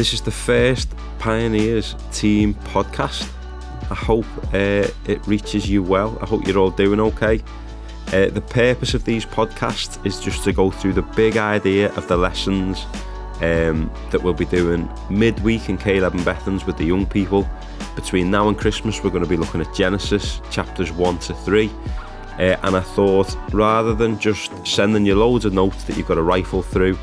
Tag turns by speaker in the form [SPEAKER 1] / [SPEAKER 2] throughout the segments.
[SPEAKER 1] This is the first Pioneers Team podcast. I hope uh, it reaches you well. I hope you're all doing okay. Uh, the purpose of these podcasts is just to go through the big idea of the lessons um, that we'll be doing midweek in K11 Bethans with the young people. Between now and Christmas, we're going to be looking at Genesis chapters 1 to 3. Uh, and I thought rather than just sending you loads of notes that you've got to rifle through,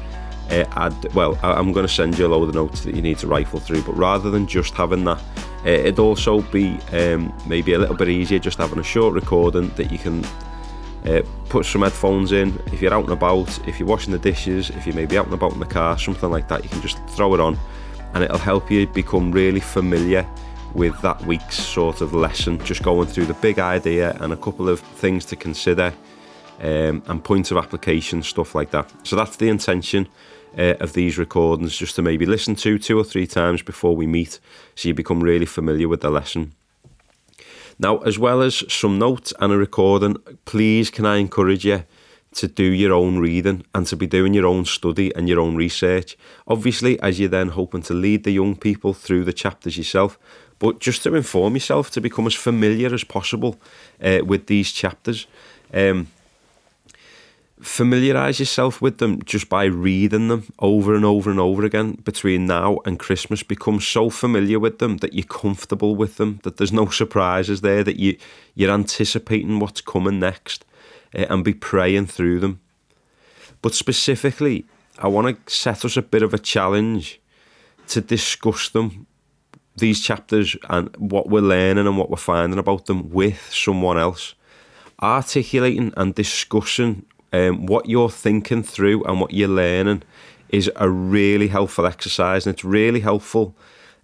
[SPEAKER 1] uh, I'd, well, I'm going to send you a load of notes that you need to rifle through, but rather than just having that, uh, it'd also be um, maybe a little bit easier just having a short recording that you can uh, put some headphones in. If you're out and about, if you're washing the dishes, if you may be out and about in the car, something like that, you can just throw it on and it'll help you become really familiar with that week's sort of lesson, just going through the big idea and a couple of things to consider um, and points of application, stuff like that. So that's the intention uh, of these recordings, just to maybe listen to two or three times before we meet so you become really familiar with the lesson. Now, as well as some notes and a recording, please can I encourage you to do your own reading and to be doing your own study and your own research. Obviously, as you're then hoping to lead the young people through the chapters yourself, but just to inform yourself to become as familiar as possible uh, with these chapters. Um, familiarize yourself with them just by reading them over and over and over again between now and Christmas. Become so familiar with them that you're comfortable with them, that there's no surprises there, that you, you're anticipating what's coming next uh, and be praying through them. But specifically, I want to set us a bit of a challenge to discuss them, these chapters, and what we're learning and what we're finding about them with someone else. Articulating and discussing um, what you're thinking through and what you're learning is a really helpful exercise, and it's really helpful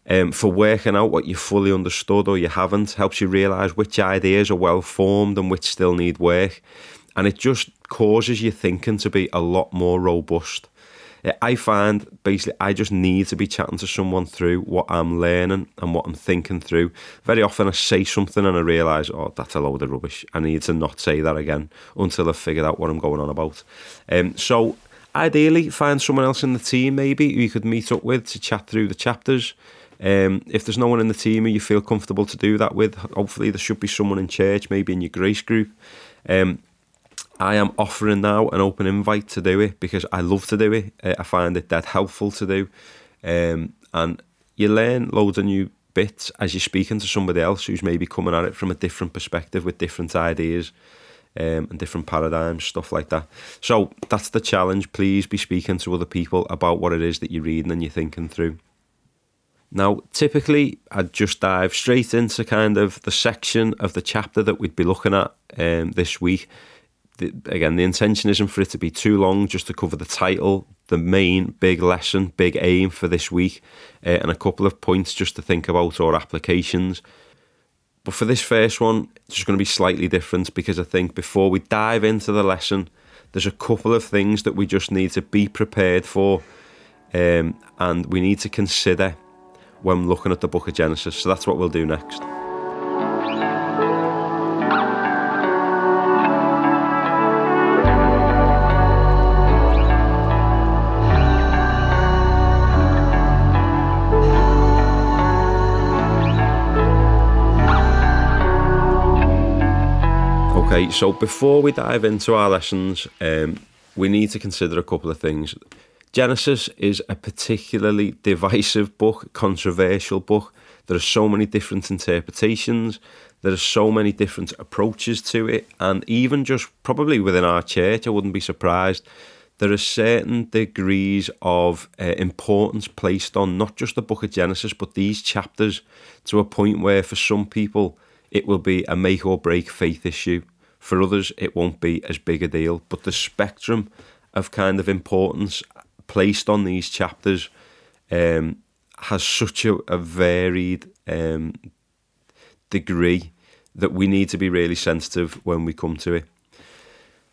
[SPEAKER 1] um, for working out what you fully understood or you haven't. Helps you realise which ideas are well formed and which still need work, and it just causes your thinking to be a lot more robust. I find basically I just need to be chatting to someone through what I'm learning and what I'm thinking through. Very often I say something and I realise, oh, that's a load of rubbish. I need to not say that again until I've figured out what I'm going on about. Um, so ideally, find someone else in the team maybe who you could meet up with to chat through the chapters. Um, if there's no one in the team who you feel comfortable to do that with, hopefully there should be someone in church, maybe in your grace group. Um, I am offering now an open invite to do it because I love to do it. Uh, I find it that helpful to do. Um, and you learn loads of new bits as you're speaking to somebody else who's maybe coming at it from a different perspective with different ideas um, and different paradigms, stuff like that. So that's the challenge. Please be speaking to other people about what it is that you're reading and you're thinking through. Now, typically, I'd just dive straight into kind of the section of the chapter that we'd be looking at um, this week the, again, the intention isn't for it to be too long, just to cover the title, the main big lesson, big aim for this week, uh, and a couple of points just to think about or applications. But for this first one, it's just going to be slightly different because I think before we dive into the lesson, there's a couple of things that we just need to be prepared for um, and we need to consider when looking at the book of Genesis. So that's what we'll do next. Okay, so before we dive into our lessons, um, we need to consider a couple of things. Genesis is a particularly divisive book, controversial book. There are so many different interpretations, there are so many different approaches to it, and even just probably within our church, I wouldn't be surprised. There are certain degrees of uh, importance placed on not just the book of Genesis, but these chapters to a point where for some people it will be a make or break faith issue for others, it won't be as big a deal. But the spectrum of kind of importance placed on these chapters um, has such a, a varied um, degree that we need to be really sensitive when we come to it.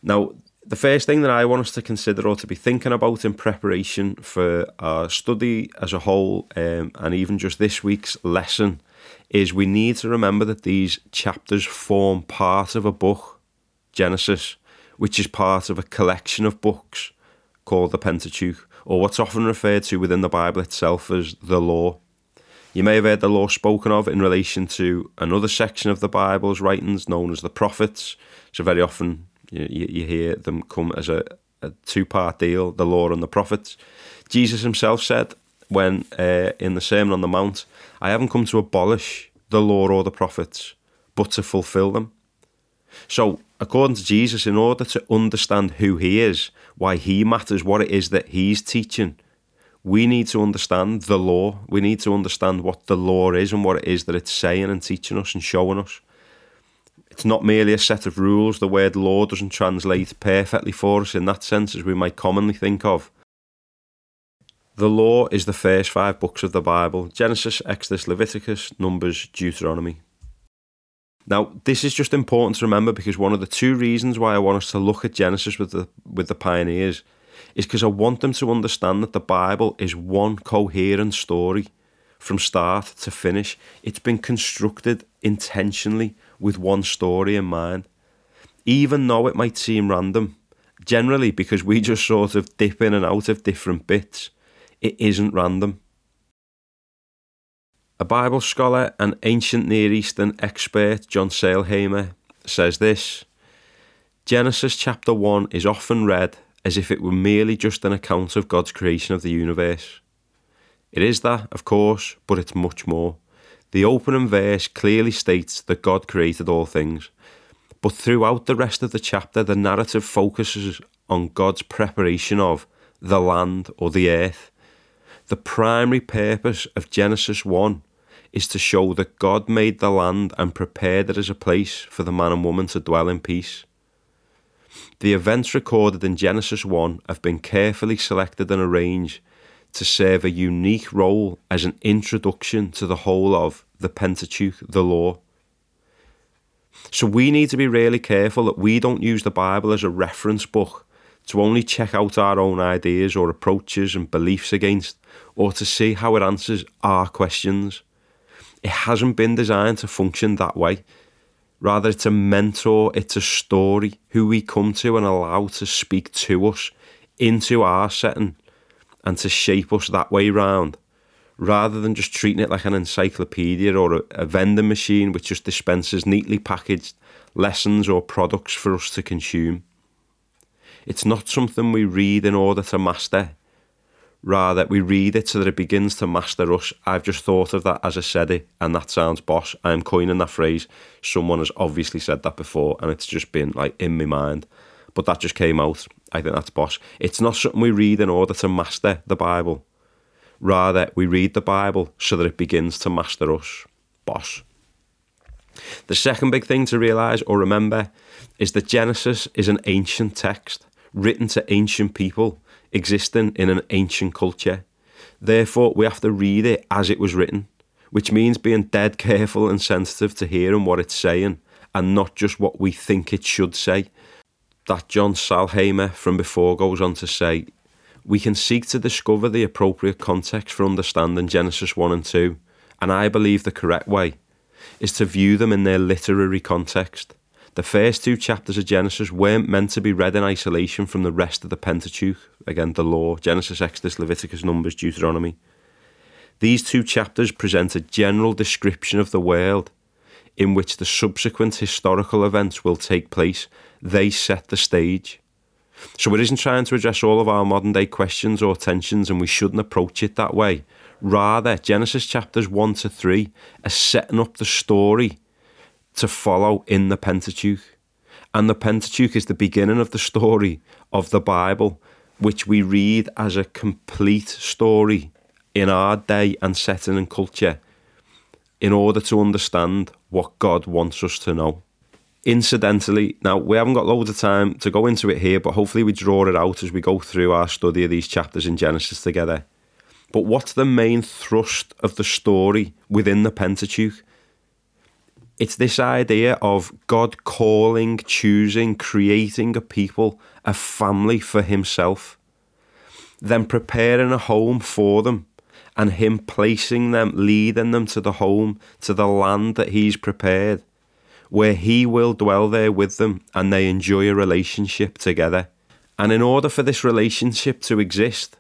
[SPEAKER 1] Now, the first thing that I want us to consider or to be thinking about in preparation for our study as a whole, um, and even just this week's lesson, is we need to remember that these chapters form part of a book Genesis, which is part of a collection of books called the Pentateuch, or what's often referred to within the Bible itself as the law. You may have heard the law spoken of in relation to another section of the Bible's writings known as the prophets. So, very often you, you hear them come as a, a two part deal the law and the prophets. Jesus himself said, when uh, in the Sermon on the Mount, I haven't come to abolish the law or the prophets, but to fulfill them. So, according to Jesus, in order to understand who he is, why he matters, what it is that he's teaching, we need to understand the law. We need to understand what the law is and what it is that it's saying and teaching us and showing us. It's not merely a set of rules. The word law doesn't translate perfectly for us in that sense as we might commonly think of. The law is the first five books of the Bible Genesis, Exodus, Leviticus, Numbers, Deuteronomy. Now, this is just important to remember because one of the two reasons why I want us to look at Genesis with the with the pioneers is because I want them to understand that the Bible is one coherent story from start to finish. It's been constructed intentionally with one story in mind. Even though it might seem random, generally because we just sort of dip in and out of different bits, it isn't random. A Bible scholar and ancient Near Eastern expert, John Sailhamer, says this Genesis chapter 1 is often read as if it were merely just an account of God's creation of the universe. It is that, of course, but it's much more. The opening verse clearly states that God created all things, but throughout the rest of the chapter, the narrative focuses on God's preparation of the land or the earth. The primary purpose of Genesis 1 is to show that God made the land and prepared it as a place for the man and woman to dwell in peace. The events recorded in Genesis 1 have been carefully selected and arranged to serve a unique role as an introduction to the whole of the Pentateuch, the law. So we need to be really careful that we don't use the Bible as a reference book to only check out our own ideas or approaches and beliefs against, or to see how it answers our questions. It hasn't been designed to function that way. Rather, it's a mentor, it's a story who we come to and allow to speak to us into our setting and to shape us that way round, rather than just treating it like an encyclopedia or a, a vending machine which just dispenses neatly packaged lessons or products for us to consume. It's not something we read in order to master, Rather, we read it so that it begins to master us. I've just thought of that as I said it, and that sounds boss. I'm coining that phrase. Someone has obviously said that before, and it's just been like in my mind. But that just came out. I think that's boss. It's not something we read in order to master the Bible. Rather, we read the Bible so that it begins to master us. Boss. The second big thing to realise or remember is that Genesis is an ancient text written to ancient people existing in an ancient culture. Therefore, we have to read it as it was written, which means being dead careful and sensitive to hearing what it's saying and not just what we think it should say. That John Sailhamer from before goes on to say, we can seek to discover the appropriate context for understanding Genesis 1 and 2, and I believe the correct way is to view them in their literary context. The first two chapters of Genesis weren't meant to be read in isolation from the rest of the Pentateuch, again, the law Genesis, Exodus, Leviticus, Numbers, Deuteronomy. These two chapters present a general description of the world in which the subsequent historical events will take place. They set the stage. So it isn't trying to address all of our modern day questions or tensions, and we shouldn't approach it that way. Rather, Genesis chapters 1 to 3 are setting up the story to follow in the Pentateuch. And the Pentateuch is the beginning of the story of the Bible, which we read as a complete story in our day and setting and culture in order to understand what God wants us to know. Incidentally, now we haven't got loads of time to go into it here, but hopefully we draw it out as we go through our study of these chapters in Genesis together. But what's the main thrust of the story within the Pentateuch? It's this idea of God calling, choosing, creating a people, a family for Himself, then preparing a home for them, and Him placing them, leading them to the home, to the land that He's prepared, where He will dwell there with them and they enjoy a relationship together. And in order for this relationship to exist,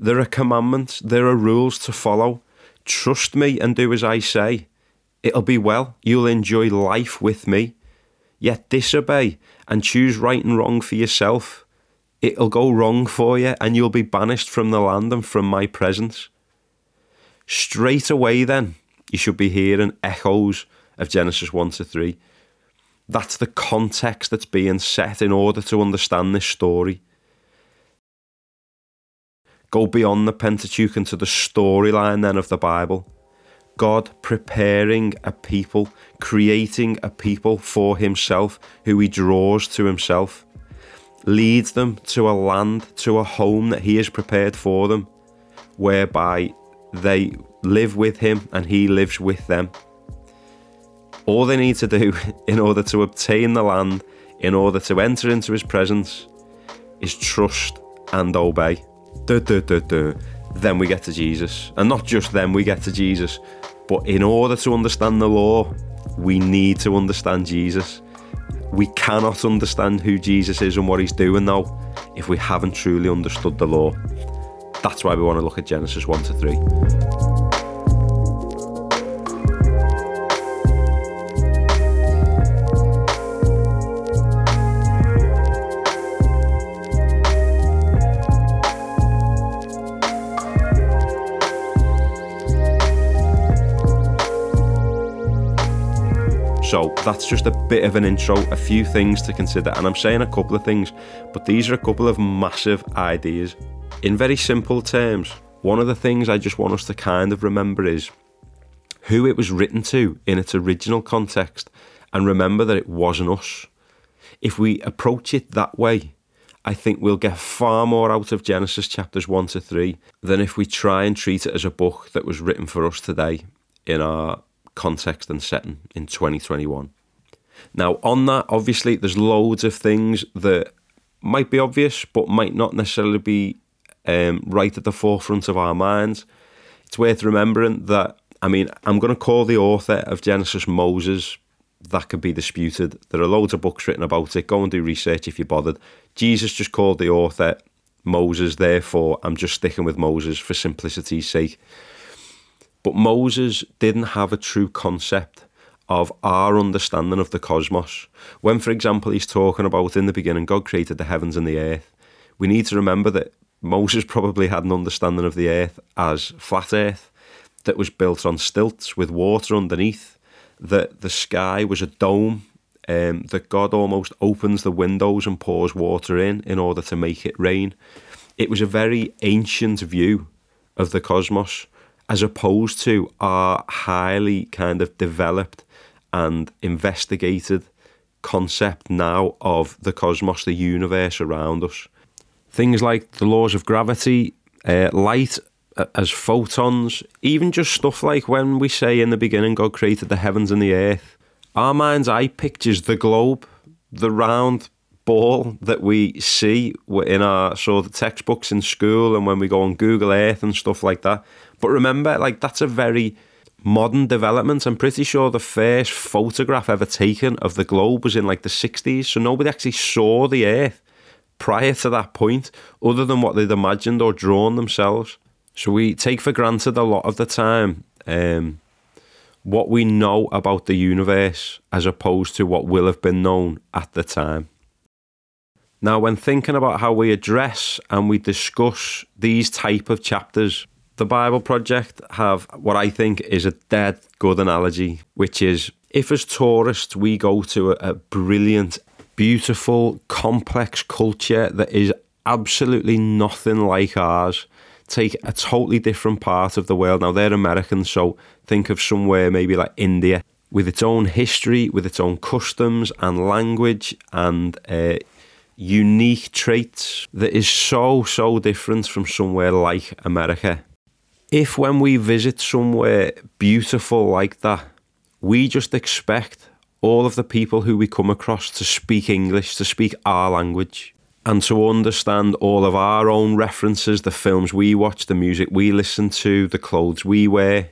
[SPEAKER 1] there are commandments, there are rules to follow. Trust me and do as I say. It'll be well. You'll enjoy life with me. Yet disobey and choose right and wrong for yourself. It'll go wrong for you and you'll be banished from the land and from my presence. Straight away, then, you should be hearing echoes of Genesis 1 to 3. That's the context that's being set in order to understand this story. Go beyond the Pentateuch into the storyline then of the Bible. God preparing a people, creating a people for himself who he draws to himself, leads them to a land, to a home that he has prepared for them, whereby they live with him and he lives with them. All they need to do in order to obtain the land, in order to enter into his presence, is trust and obey. Duh, duh, duh, then we get to Jesus. And not just then we get to Jesus, but in order to understand the law, we need to understand Jesus. We cannot understand who Jesus is and what he's doing though if we haven't truly understood the law. That's why we want to look at Genesis 1 to 3. So that's just a bit of an intro, a few things to consider. And I'm saying a couple of things, but these are a couple of massive ideas. In very simple terms, one of the things I just want us to kind of remember is who it was written to in its original context, and remember that it wasn't us. If we approach it that way, I think we'll get far more out of Genesis chapters 1 to 3 than if we try and treat it as a book that was written for us today in our context and setting in 2021. Now, on that, obviously, there's loads of things that might be obvious, but might not necessarily be um, right at the forefront of our minds. It's worth remembering that, I mean, I'm going to call the author of Genesis Moses. That could be disputed. There are loads of books written about it. Go and do research if you're bothered. Jesus just called the author Moses, therefore, I'm just sticking with Moses for simplicity's sake. But Moses didn't have a true concept of our understanding of the cosmos. When, for example, he's talking about in the beginning, God created the heavens and the earth, we need to remember that Moses probably had an understanding of the earth as flat earth that was built on stilts with water underneath, that the sky was a dome, um, that God almost opens the windows and pours water in in order to make it rain. It was a very ancient view of the cosmos as opposed to our highly kind of developed and investigated concept now of the cosmos, the universe around us. Things like the laws of gravity, uh, light uh, as photons, even just stuff like when we say in the beginning God created the heavens and the earth, our mind's eye pictures the globe, the round ball that we see in our sort of textbooks in school and when we go on Google Earth and stuff like that. But remember, like that's a very modern development. I'm pretty sure the first photograph ever taken of the globe was in like the 60s, so nobody actually saw the Earth prior to that point, other than what they'd imagined or drawn themselves. So we take for granted a lot of the time um, what we know about the universe as opposed to what will have been known at the time. Now, when thinking about how we address and we discuss these type of chapters, the Bible Project have what I think is a dead good analogy, which is if as tourists we go to a, a brilliant, beautiful, complex culture that is absolutely nothing like ours, take a totally different part of the world. Now they're American, so think of somewhere maybe like India with its own history, with its own customs and language and uh, unique traits that is so, so different from somewhere like America if when we visit somewhere beautiful like that, we just expect all of the people who we come across to speak English, to speak our language, and to understand all of our own references, the films we watch, the music we listen to, the clothes we wear,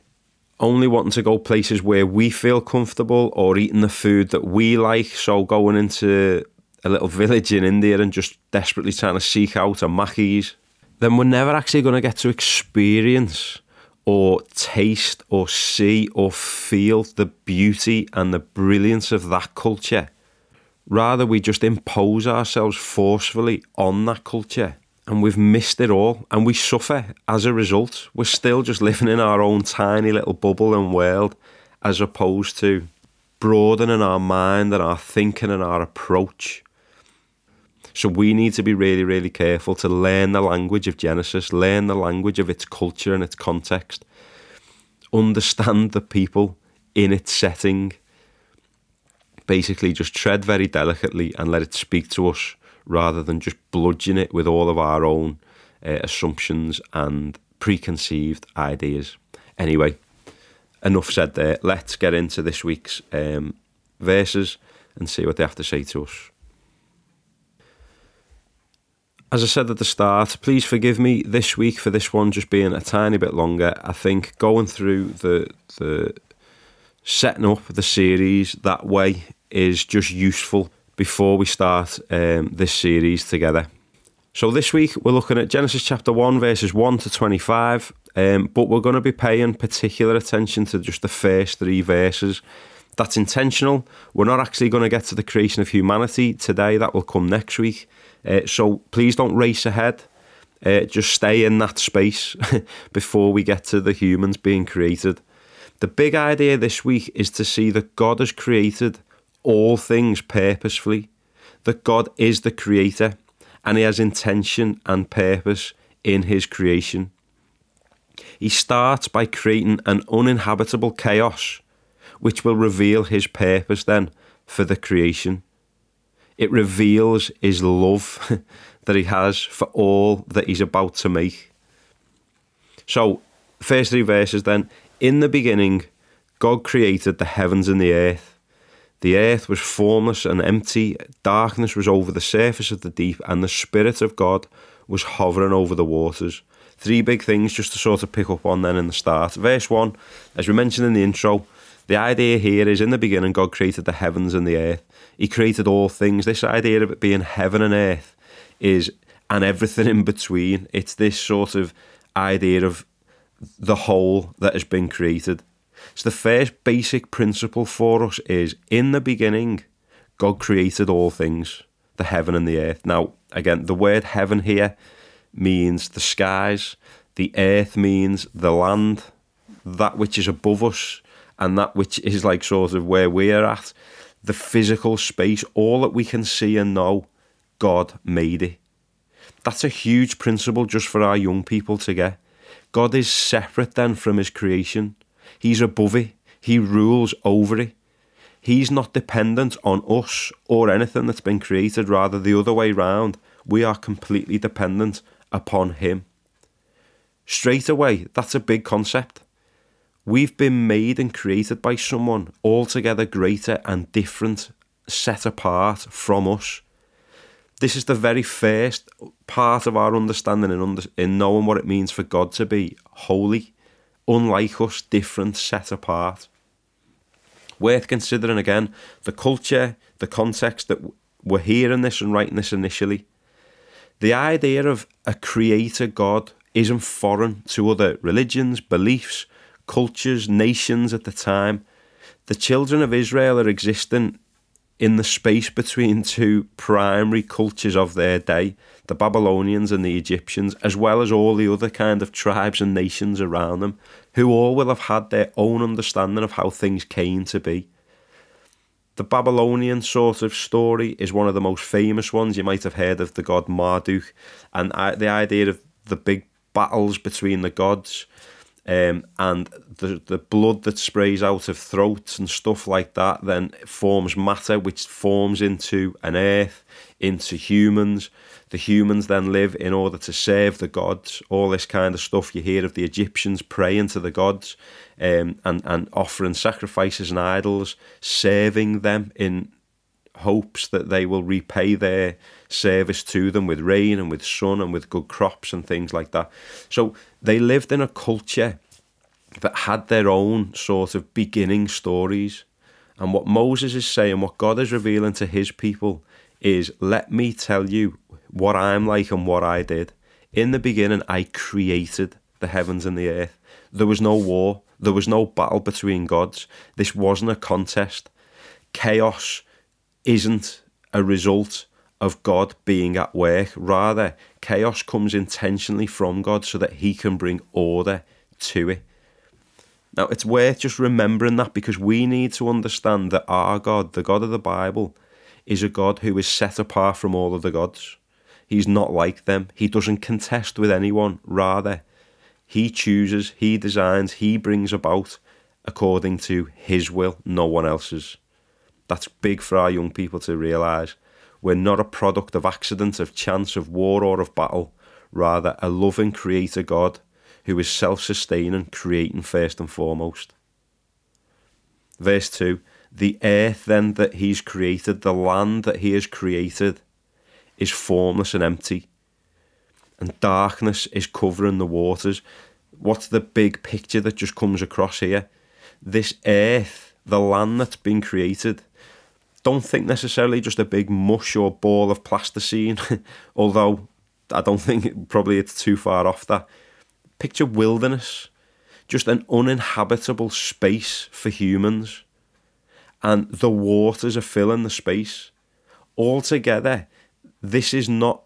[SPEAKER 1] only wanting to go places where we feel comfortable or eating the food that we like. So going into a little village in India and just desperately trying to seek out a Mackey's, then we're never actually going to get to experience or taste or see or feel the beauty and the brilliance of that culture. Rather, we just impose ourselves forcefully on that culture and we've missed it all and we suffer as a result. We're still just living in our own tiny little bubble and world as opposed to broadening our mind and our thinking and our approach. So we need to be really, really careful to learn the language of Genesis, learn the language of its culture and its context, understand the people in its setting. Basically, just tread very delicately and let it speak to us rather than just bludgeon it with all of our own uh, assumptions and preconceived ideas. Anyway, enough said there. Let's get into this week's um, verses and see what they have to say to us. As I said at the start, please forgive me this week for this one just being a tiny bit longer. I think going through the the setting up the series that way is just useful before we start um, this series together. So this week we're looking at Genesis chapter 1 verses 1 to 25, um, but we're going to be paying particular attention to just the first three verses. That's intentional. We're not actually going to get to the creation of humanity today. That will come next week. Uh, so please don't race ahead. Uh, just stay in that space before we get to the humans being created. The big idea this week is to see that God has created all things purposefully, that God is the creator and he has intention and purpose in his creation. He starts by creating an uninhabitable chaos, which will reveal his purpose then for the creation. It reveals his love that he has for all that he's about to make. So, first three verses then. In the beginning, God created the heavens and the earth. The earth was formless and empty, darkness was over the surface of the deep, and the Spirit of God was hovering over the waters. Three big things just to sort of pick up on then in the start. Verse 1, as we mentioned in the intro, the idea here is in the beginning, God created the heavens and the earth. He created all things. This idea of it being heaven and earth is, and everything in between. It's this sort of idea of the whole that has been created. So the first basic principle for us is in the beginning, God created all things, the heaven and the earth. Now, again, the word heaven here means the skies, the earth means the land, that which is above us and that which is like sort of where we're at, the physical space, all that we can see and know, God made it. That's a huge principle just for our young people to get. God is separate then from his creation. He's above it. He rules over it. He's not dependent on us or anything that's been created, rather the other way round. We are completely dependent upon him. Straight away, that's a big concept. We've been made and created by someone altogether greater and different, set apart from us. This is the very first part of our understanding and under, in knowing what it means for God to be holy, unlike us, different, set apart. Worth considering again the culture, the context that we're hearing this and writing this initially. The idea of a creator God isn't foreign to other religions, beliefs, cultures, nations at the time. The children of Israel are existing in the space between two primary cultures of their day, the Babylonians and the Egyptians, as well as all the other kind of tribes and nations around them, who all will have had their own understanding of how things came to be. The Babylonian sort of story is one of the most famous ones. You might have heard of the god Marduk, and the idea of the big battles between the gods um, and the the blood that sprays out of throats and stuff like that then forms matter which forms into an earth into humans. The humans then live in order to serve the gods. All this kind of stuff you hear of the Egyptians praying to the gods um, and and offering sacrifices and idols serving them in hopes that they will repay their service to them with rain and with sun and with good crops and things like that. So they lived in a culture that had their own sort of beginning stories. And what Moses is saying, what God is revealing to his people, is let me tell you what I'm like and what I did. In the beginning, I created the heavens and the earth. There was no war, there was no battle between gods. This wasn't a contest. Chaos isn't a result of God being at work. Rather, chaos comes intentionally from God so that He can bring order to it. Now, it's worth just remembering that because we need to understand that our God, the God of the Bible, is a God who is set apart from all of the gods. He's not like them. He doesn't contest with anyone. Rather, he chooses, he designs, he brings about according to his will, no one else's. That's big for our young people to realise. We're not a product of accident, of chance, of war, or of battle. Rather, a loving creator God who is self sustaining, creating first and foremost. Verse 2 The earth then that he's created, the land that he has created, is formless and empty, and darkness is covering the waters. What's the big picture that just comes across here? This earth, the land that's been created, don't think necessarily just a big mush or ball of plasticine, although I don't think probably it's too far off that. Picture wilderness, just an uninhabitable space for humans, and the waters are filling the space. Altogether, this is not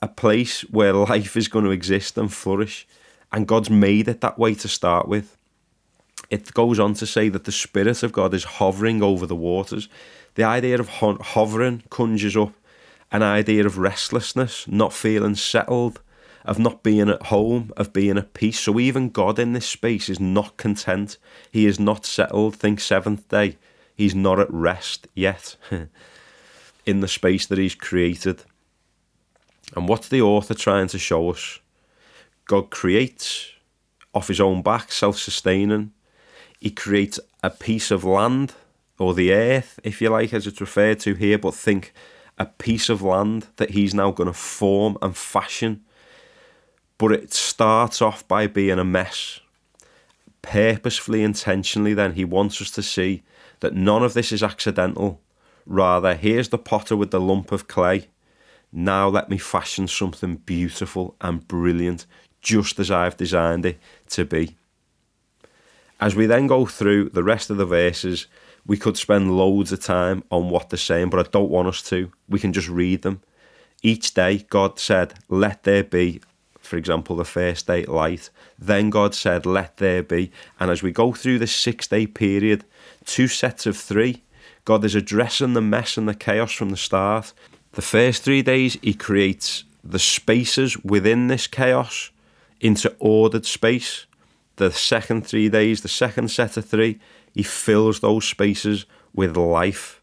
[SPEAKER 1] a place where life is going to exist and flourish, and God's made it that way to start with. It goes on to say that the Spirit of God is hovering over the waters. The idea of ho- hovering conjures up an idea of restlessness, not feeling settled, of not being at home, of being at peace. So even God in this space is not content. He is not settled. Think seventh day. He's not at rest yet in the space that He's created. And what's the author trying to show us? God creates off His own back, self sustaining. He creates a piece of land or the earth, if you like, as it's referred to here, but think a piece of land that he's now going to form and fashion. But it starts off by being a mess. Purposefully, intentionally, then, he wants us to see that none of this is accidental. Rather, here's the potter with the lump of clay. Now let me fashion something beautiful and brilliant, just as I've designed it to be. As we then go through the rest of the verses, we could spend loads of time on what they're saying, but I don't want us to. We can just read them. Each day, God said, Let there be, for example, the first day light. Then God said, Let there be. And as we go through this six day period, two sets of three, God is addressing the mess and the chaos from the start. The first three days, He creates the spaces within this chaos into ordered space the second three days, the second set of three, he fills those spaces with life.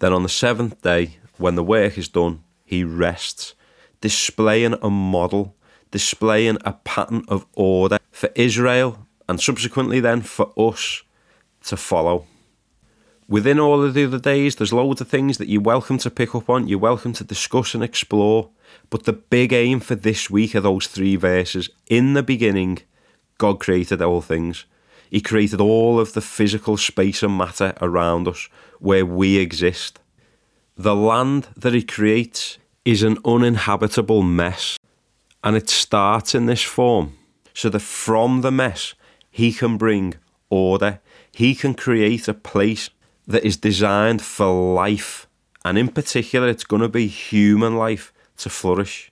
[SPEAKER 1] Then on the seventh day, when the work is done, he rests, displaying a model, displaying a pattern of order for Israel and subsequently then for us to follow. Within all of the other days, there's loads of things that you're welcome to pick up on, you're welcome to discuss and explore. But the big aim for this week are those three verses. In the beginning, God created all things. He created all of the physical space and matter around us where we exist. The land that He creates is an uninhabitable mess, and it starts in this form so that from the mess, He can bring order. He can create a place that is designed for life, and in particular, it's going to be human life to flourish.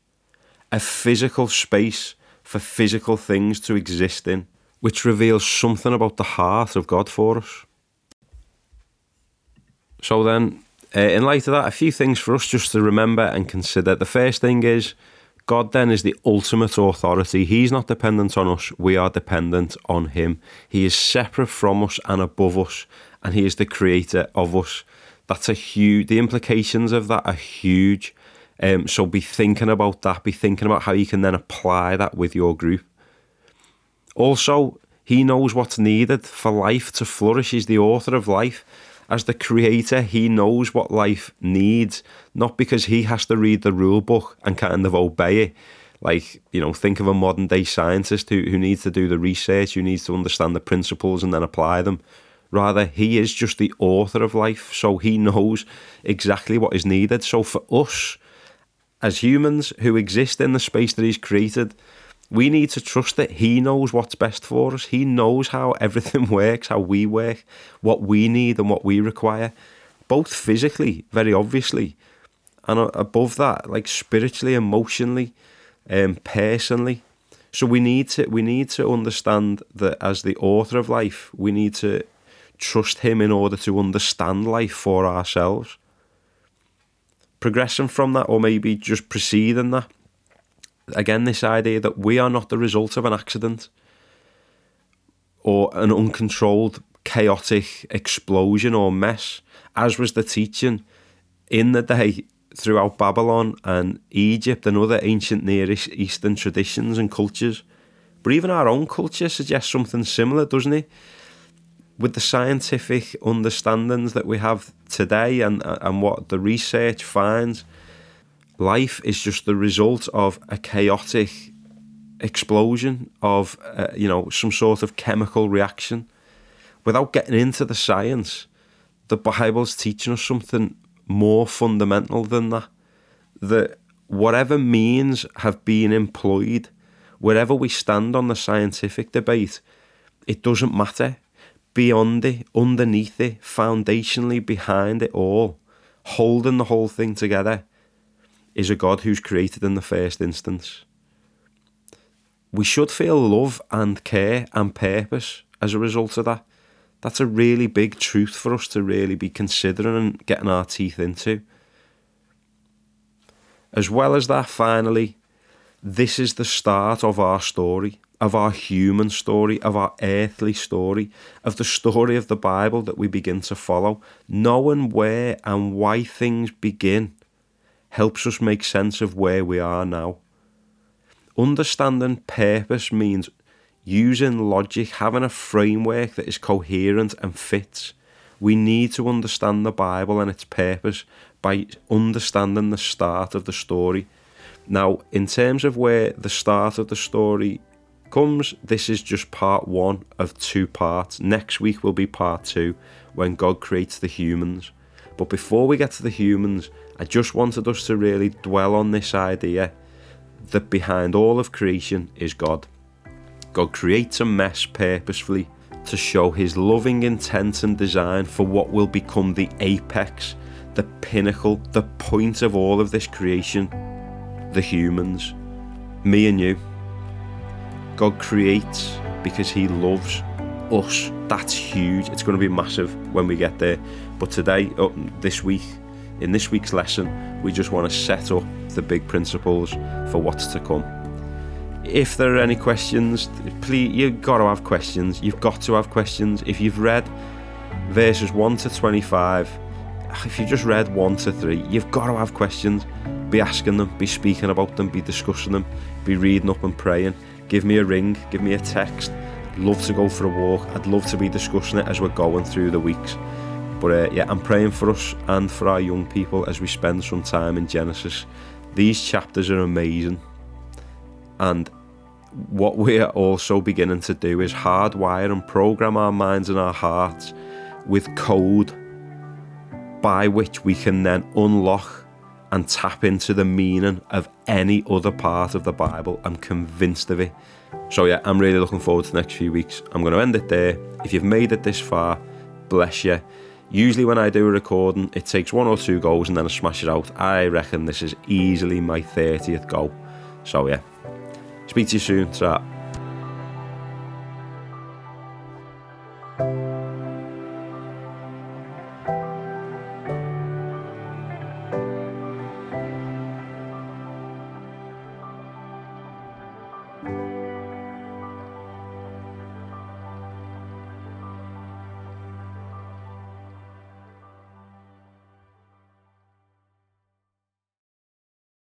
[SPEAKER 1] A physical space for physical things to exist in, which reveals something about the heart of God for us. So, then, uh, in light of that, a few things for us just to remember and consider. The first thing is God then is the ultimate authority. He's not dependent on us, we are dependent on Him. He is separate from us and above us, and He is the creator of us. That's a huge, the implications of that are huge. Um, so be thinking about that, be thinking about how you can then apply that with your group. Also, he knows what's needed for life to flourish. He's the author of life. As the creator, he knows what life needs, not because he has to read the rule book and kind of obey it. Like, you know, think of a modern day scientist who, who needs to do the research, who needs to understand the principles and then apply them. Rather, he is just the author of life, so he knows exactly what is needed. So for us, as humans who exist in the space that he's created, we need to trust that he knows what's best for us. He knows how everything works, how we work, what we need and what we require, both physically, very obviously, and above that, like spiritually, emotionally, um, personally. So we need to we need to understand that as the author of life, we need to trust him in order to understand life for ourselves. Progressing from that, or maybe just preceding that, again, this idea that we are not the result of an accident or an uncontrolled, chaotic explosion or mess, as was the teaching in the day throughout Babylon and Egypt and other ancient Near Eastern traditions and cultures. But even our own culture suggests something similar, doesn't it? With the scientific understandings that we have today and, and what the research finds, life is just the result of a chaotic explosion of, uh, you know, some sort of chemical reaction. Without getting into the science, the Bible's teaching us something more fundamental than that. That whatever means have been employed, wherever we stand on the scientific debate, it doesn't matter. Beyond it, underneath it, foundationally behind it all, holding the whole thing together, is a God who's created in the first instance. We should feel love and care and purpose as a result of that that's a really big truth for us to really be considering and getting our teeth into. As well as that, finally, this is the start of our story, of our human story, of our earthly story, of the story of the Bible that we begin to follow. Knowing where and why things begin helps us make sense of where we are now. Understanding purpose means using logic, having a framework that is coherent and fits. We need to understand the Bible and its purpose by understanding the start of the story. Now, in terms of where the start of the story comes, this is just part one of two parts. Next week will be part two when God creates the humans. But before we get to the humans, I just wanted us to really dwell on this idea that behind all of creation is God. God creates a mess purposefully to show his loving intent and design for what will become the apex, the pinnacle, the point of all of this creation the humans, me and you. God creates because he loves us. That's huge. It's going to be massive when we get there. But today, oh, this week, in this week's lesson, we just want to set up the big principles for what's to come if there are any questions, please, you've got to have questions. You've got to have questions. If you've read verses 1 to 25, if you just read 1 to 3, you've got to have questions. Be asking them, be speaking about them, be discussing them, be reading up and praying. Give me a ring, give me a text. Love to go for a walk. I'd love to be discussing it as we're going through the weeks. But uh, yeah, I'm praying for us and for our young people as we spend some time in Genesis. These chapters are amazing. And what we're also beginning to do is hardwire and program our minds and our hearts with code by which we can then unlock and tap into the meaning of any other part of the Bible. I'm convinced of it. So, yeah, I'm really looking forward to the next few weeks. I'm going to end it there. If you've made it this far, bless you. Usually, when I do a recording, it takes one or two goes and then I smash it out. I reckon this is easily my 30th goal. So, yeah, Speak to you soon. Ta.